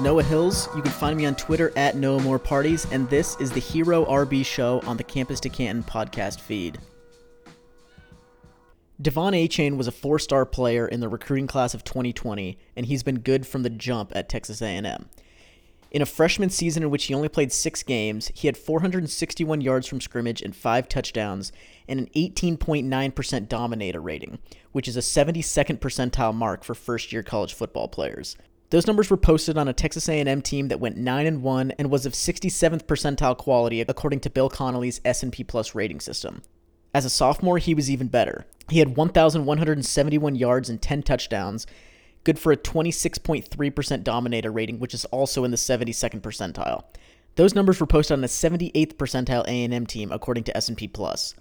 Noah Hills. You can find me on Twitter at Noah More Parties, and this is the Hero RB Show on the Campus to Canton podcast feed. De'Von Achane was a four-star player in the recruiting class of 2020, and he's been good from the jump at Texas A&M. In a freshman season in which he only played six games, he had 461 yards from scrimmage and five touchdowns, and an 18.9% dominator rating, which is a 72nd percentile mark for first-year college football players. Those numbers were posted on a Texas A&M team that went 9 and 1 and was of 67th percentile quality according to Bill Connelly's S&P Plus rating system. As a sophomore, he was even better. He had 1,171 yards and 10 touchdowns, good for a 26.3% dominator rating, which is also in the 72nd percentile. Those numbers were posted on a 78th percentile A&M team according to S&P Plus.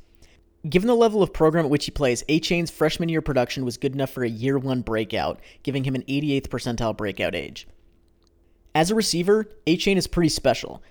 Given the level of program at which he plays, Achane's freshman year production was good enough for a year one breakout, giving him an 88th percentile breakout age. As a receiver, Achane is pretty special.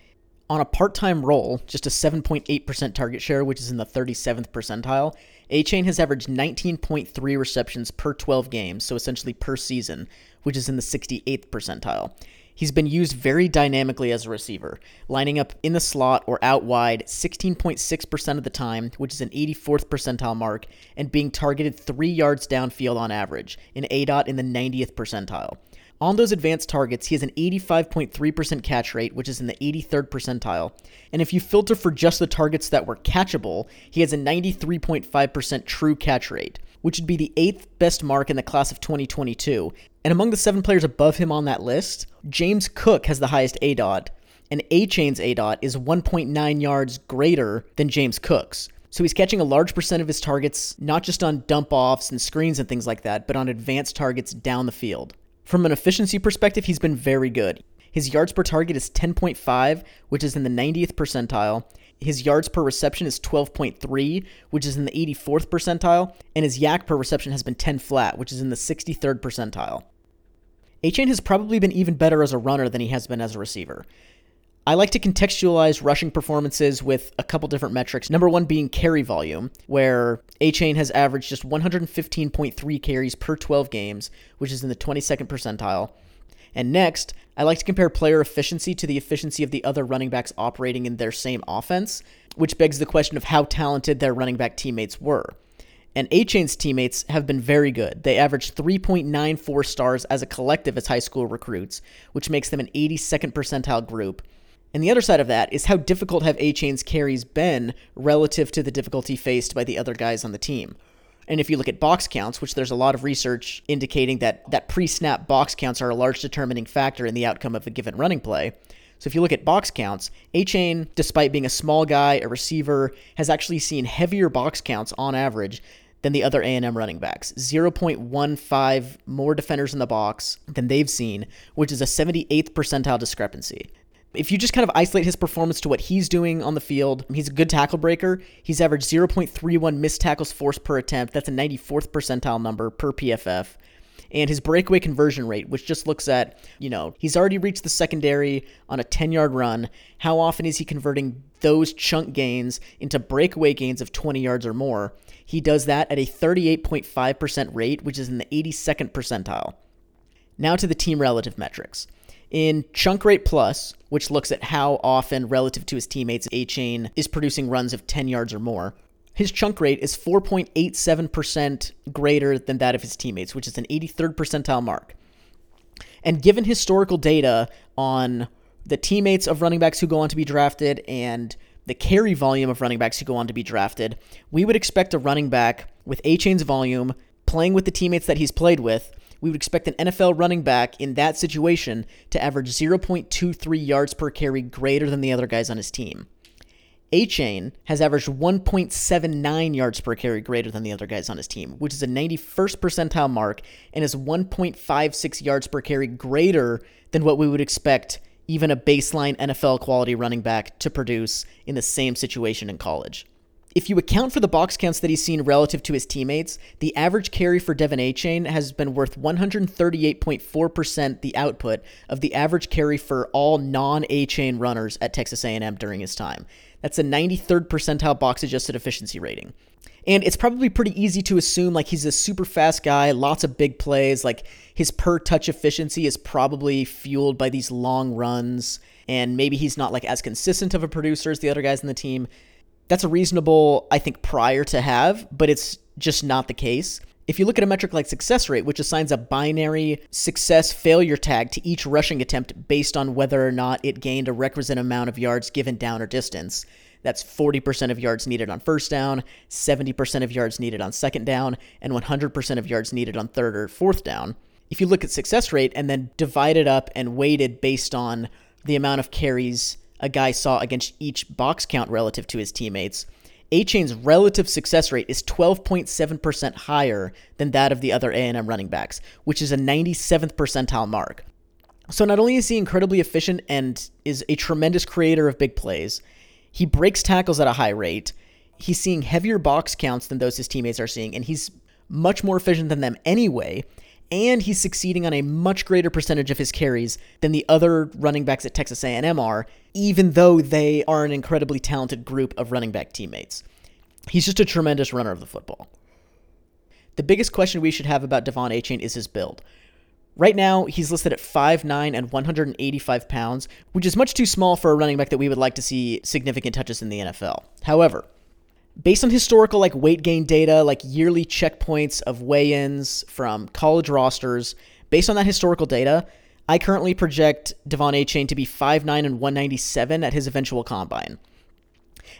On a part time role, just a 7.8% target share, which is in the 37th percentile, Achane has averaged 19.3 receptions per 12 games, so essentially per season, which is in the 68th percentile. He's been used very dynamically as a receiver, lining up in the slot or out wide 16.6% of the time, which is an 84th percentile mark, and being targeted three yards downfield on average, an ADOT in the 90th percentile. On those advanced targets, he has an 85.3% catch rate, which is in the 83rd percentile. And if you filter for just the targets that were catchable, he has a 93.5% true catch rate, which would be the eighth best mark in the class of 2022. And among the seven players above him on that list, James Cook has the highest ADOT, and Achane's ADOT is 1.9 yards greater than James Cook's. So he's catching a large percent of his targets, not just on dump offs and screens and things like that, but on advanced targets down the field. From an efficiency perspective, he's been very good. His yards per target is 10.5, which is in the 90th percentile. His yards per reception is 12.3, which is in the 84th percentile, and his YAC per reception has been 10 flat, which is in the 63rd percentile. Achane has probably been even better as a runner than he has been as a receiver. I like to contextualize rushing performances with a couple different metrics. Number one being carry volume, where Achane has averaged just 115.3 carries per 12 games, which is in the 22nd percentile. And next, I like to compare player efficiency to the efficiency of the other running backs operating in their same offense, which begs the question of how talented their running back teammates were. And Achane's teammates have been very good. They averaged 3.94 stars as a collective as high school recruits, which makes them an 82nd percentile group. And the other side of that is how difficult have Achane's carries been relative to the difficulty faced by the other guys on the team. And if you look at box counts, which there's a lot of research indicating that that pre-snap box counts are a large determining factor in the outcome of a given running play. So if you look at box counts, Achane, despite being a small guy, a receiver, has actually seen heavier box counts on average than the other A&M running backs. 0.15 more defenders in the box than they've seen, which is a 78th percentile discrepancy. If you just kind of isolate his performance to what he's doing on the field, he's a good tackle breaker. He's averaged 0.31 missed tackles forced per attempt. That's a 94th percentile number per PFF. And his breakaway conversion rate, which just looks at, you know, he's already reached the secondary on a 10 yard run. How often is he converting those chunk gains into breakaway gains of 20 yards or more? He does that at a 38.5% rate, which is in the 82nd percentile. Now to the team relative metrics. In Chunk Rate Plus, which looks at how often relative to his teammates Achane is producing runs of 10 yards or more, his chunk rate is 4.87% greater than that of his teammates, which is an 83rd percentile mark. And given historical data on the teammates of running backs who go on to be drafted and the carry volume of running backs who go on to be drafted, we would expect a running back with Achane's volume playing with the teammates that he's played with we would expect an NFL running back in that situation to average 0.23 yards per carry greater than the other guys on his team. Achane has averaged 1.79 yards per carry greater than the other guys on his team, which is a 91st percentile mark and is 1.56 yards per carry greater than what we would expect even a baseline NFL quality running back to produce in the same situation in college. If you account for the box counts that he's seen relative to his teammates, the average carry for De'Von Achane has been worth 138.4% the output of the average carry for all non-Achane runners at Texas A&M during his time. That's a 93rd percentile box adjusted efficiency rating. And it's probably pretty easy to assume like he's a super fast guy, lots of big plays, like his per touch efficiency is probably fueled by these long runs and maybe he's not like as consistent of a producer as the other guys in the team that's a reasonable, I think, prior to have, but it's just not the case. If you look at a metric like success rate, which assigns a binary success failure tag to each rushing attempt based on whether or not it gained a requisite amount of yards given down or distance, that's 40% of yards needed on first down, 70% of yards needed on second down, and 100% of yards needed on third or fourth down. If you look at success rate and then divide it up and weight it based on the amount of carries a guy saw against each box count relative to his teammates, Achane's relative success rate is 12.7% higher than that of the other A&M running backs, which is a 97th percentile mark. So not only is he incredibly efficient and is a tremendous creator of big plays, he breaks tackles at a high rate. He's seeing heavier box counts than those his teammates are seeing, and he's much more efficient than them anyway and he's succeeding on a much greater percentage of his carries than the other running backs at Texas A&M are, even though they are an incredibly talented group of running back teammates. He's just a tremendous runner of the football. The biggest question we should have about De'Von Achane is his build. Right now, he's listed at 5'9 and 185 pounds, which is much too small for a running back that we would like to see significant touches in the NFL. However, based on historical like weight gain data, like yearly checkpoints of weigh-ins from college rosters, based on that historical data, I currently project De'Von Achane to be 5'9 and 197 at his eventual combine.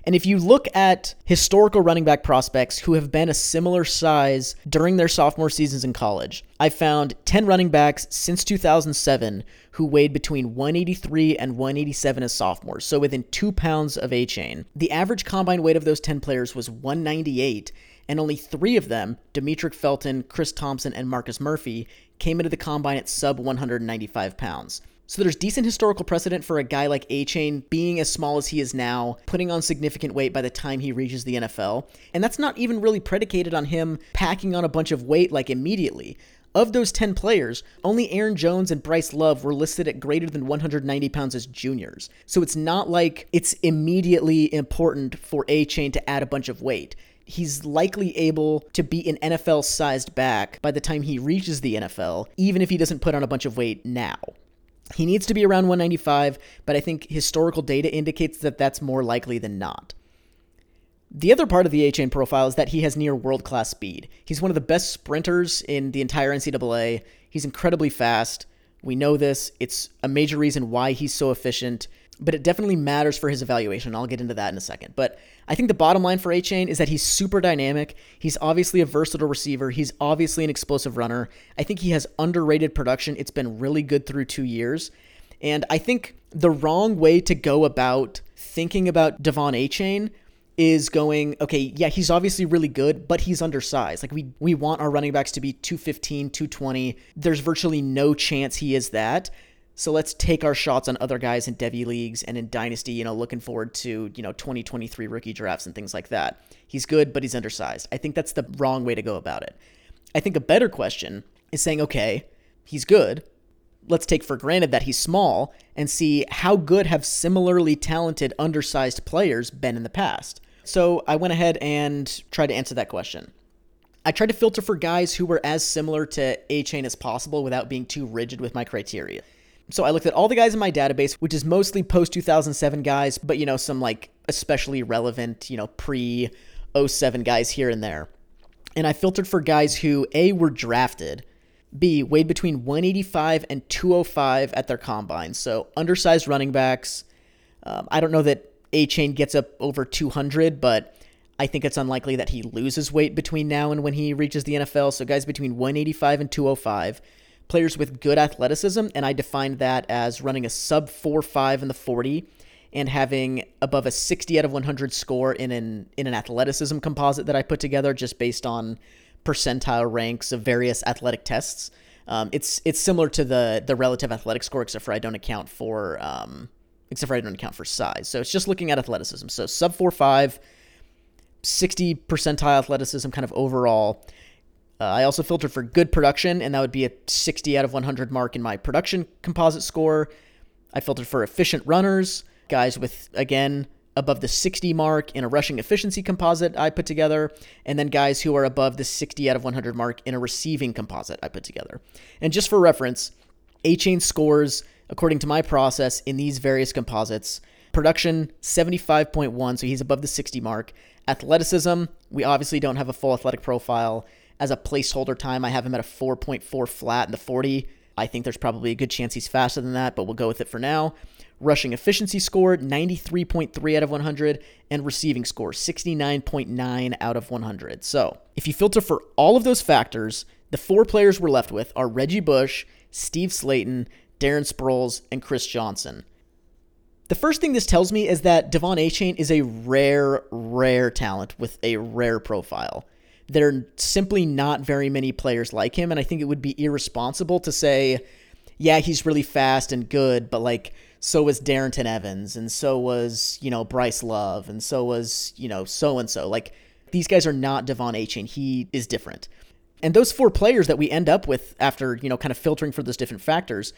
And if you look at historical running back prospects who have been a similar size during their sophomore seasons in college, I found 10 running backs since 2007 who weighed between 183 and 187 as sophomores, so within two pounds of Achane. The average combine weight of those 10 players was 198, and only three of them, Demetric Felton, Chris Thompson, and Marcus Murphy, came into the combine at sub 195 pounds. So there's decent historical precedent for a guy like Achane being as small as he is now, putting on significant weight by the time he reaches the NFL. And that's not even really predicated on him packing on a bunch of weight like immediately. Of those 10 players, only Aaron Jones and Bryce Love were listed at greater than 190 pounds as juniors. So it's not like it's immediately important for Achane to add a bunch of weight he's likely able to be an NFL sized back by the time he reaches the NFL, even if he doesn't put on a bunch of weight now. He needs to be around 195, but I think historical data indicates that that's more likely than not. The other part of the Achane profile is that he has near world class speed. He's one of the best sprinters in the entire NCAA. He's incredibly fast. We know this. It's a major reason why he's so efficient but it definitely matters for his evaluation. I'll get into that in a second. But I think the bottom line for Achane is that he's super dynamic. He's obviously a versatile receiver. He's obviously an explosive runner. I think he has underrated production. It's been really good through two years. And I think the wrong way to go about thinking about De'Von Achane is going, okay, yeah, he's obviously really good, but he's undersized. Like we we want our running backs to be 215, 220. There's virtually no chance he is that. So let's take our shots on other guys in Devy leagues and in Dynasty, you know, looking forward to, you know, 2023 rookie drafts and things like that. He's good, but he's undersized. I think that's the wrong way to go about it. I think a better question is saying, okay, he's good. Let's take for granted that he's small and see how good have similarly talented undersized players been in the past. So I went ahead and tried to answer that question. I tried to filter for guys who were as similar to Achane as possible without being too rigid with my criteria. So I looked at all the guys in my database, which is mostly post 2007 guys, but you know, some like especially relevant, you know, pre 07 guys here and there. And I filtered for guys who A were drafted, B weighed between 185 and 205 at their combine. So undersized running backs. Um, I don't know that Achane gets up over 200, but I think it's unlikely that he loses weight between now and when he reaches the NFL. So guys between 185 and 205 players with good athleticism, and I defined that as running a sub 4 5 in the 40 and having above a 60 out of 100 score in an in an athleticism composite that I put together just based on percentile ranks of various athletic tests. Um, it's it's similar to the the relative athletic score, except for I don't account for um, except for I don't account for size. So it's just looking at athleticism. So sub four five, 60 percentile athleticism kind of overall. Uh, I also filtered for good production, and that would be a 60 out of 100 mark in my production composite score. I filtered for efficient runners, guys with, again, above the 60 mark in a rushing efficiency composite I put together, and then guys who are above the 60 out of 100 mark in a receiving composite I put together. And just for reference, Achane scores, according to my process, in these various composites. Production 75.1, so he's above the 60 mark. Athleticism, we obviously don't have a full athletic profile. As a placeholder time, I have him at a 4.4 flat in the 40. I think there's probably a good chance he's faster than that, but we'll go with it for now. Rushing efficiency score 93.3 out of 100, and receiving score 69.9 out of 100. So, if you filter for all of those factors, the four players we're left with are Reggie Bush, Steve Slaton, Darren Sproles, and Chris Johnson. The first thing this tells me is that De'Von Achane is a rare, rare talent with a rare profile. There are simply not very many players like him, and I think it would be irresponsible to say, yeah, he's really fast and good, but like, so was Darrynton Evans, and so was, you know, Bryce Love, and so was, you know, so and so. Like, these guys are not De'Von Achane. He is different. And those four players that we end up with after, you know, kind of filtering for those different factors,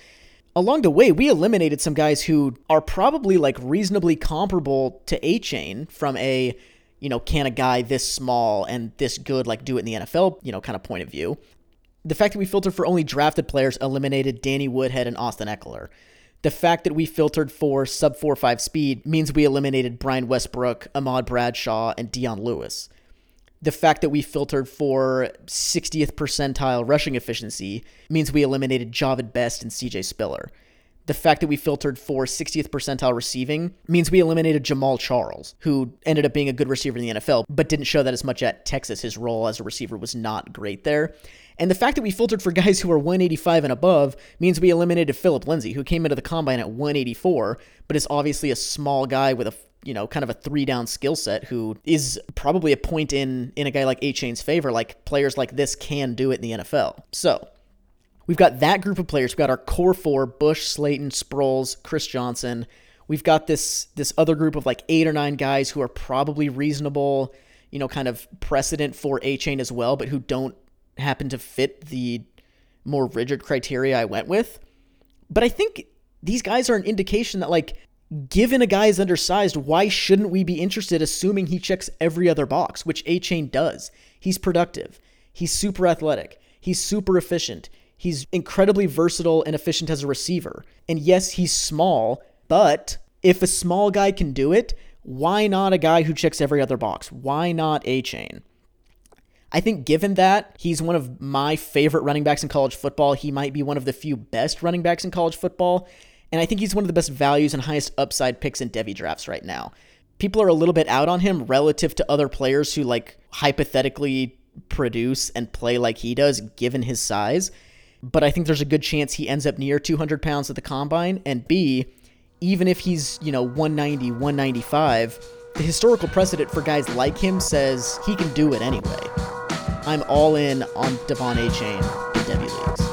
along the way, we eliminated some guys who are probably like reasonably comparable to Achane from a, you know, can a guy this small and this good like do it in the NFL, you know, kind of point of view. The fact that we filtered for only drafted players eliminated Danny Woodhead and Austin Ekeler. The fact that we filtered for sub 4 5 speed means we eliminated Brian Westbrook, Ahmad Bradshaw, and Dion Lewis the fact that we filtered for 60th percentile rushing efficiency means we eliminated Jahvid Best and CJ Spiller. The fact that we filtered for 60th percentile receiving means we eliminated Jamaal Charles, who ended up being a good receiver in the NFL, but didn't show that as much at Texas. His role as a receiver was not great there. And the fact that we filtered for guys who are 185 and above means we eliminated Phillip Lindsay, who came into the combine at 184, but is obviously a small guy with a you know, kind of a three down skill set who is probably a point in in a guy like Achane's favor. Like players like this can do it in the NFL. So we've got that group of players. We've got our core four: Bush, Slaton, Sproles, Chris Johnson. We've got this this other group of like eight or nine guys who are probably reasonable, you know, kind of precedent for Achane as well, but who don't happen to fit the more rigid criteria I went with. But I think these guys are an indication that like given a guy is undersized, why shouldn't we be interested assuming he checks every other box, which Achane does? He's productive. He's super athletic. He's super efficient. He's incredibly versatile and efficient as a receiver. And yes, he's small, but if a small guy can do it, why not a guy who checks every other box? Why not Achane? I think given that he's one of my favorite running backs in college football, he might be one of the few best running backs in college football. And I think he's one of the best values and highest upside picks in Devy drafts right now. People are a little bit out on him relative to other players who like hypothetically produce and play like he does given his size. But I think there's a good chance he ends up near 200 pounds at the combine. And B, even if he's, you know, 190, 195, the historical precedent for guys like him says he can do it anyway. I'm all in on De'Von Achane in Devy leagues.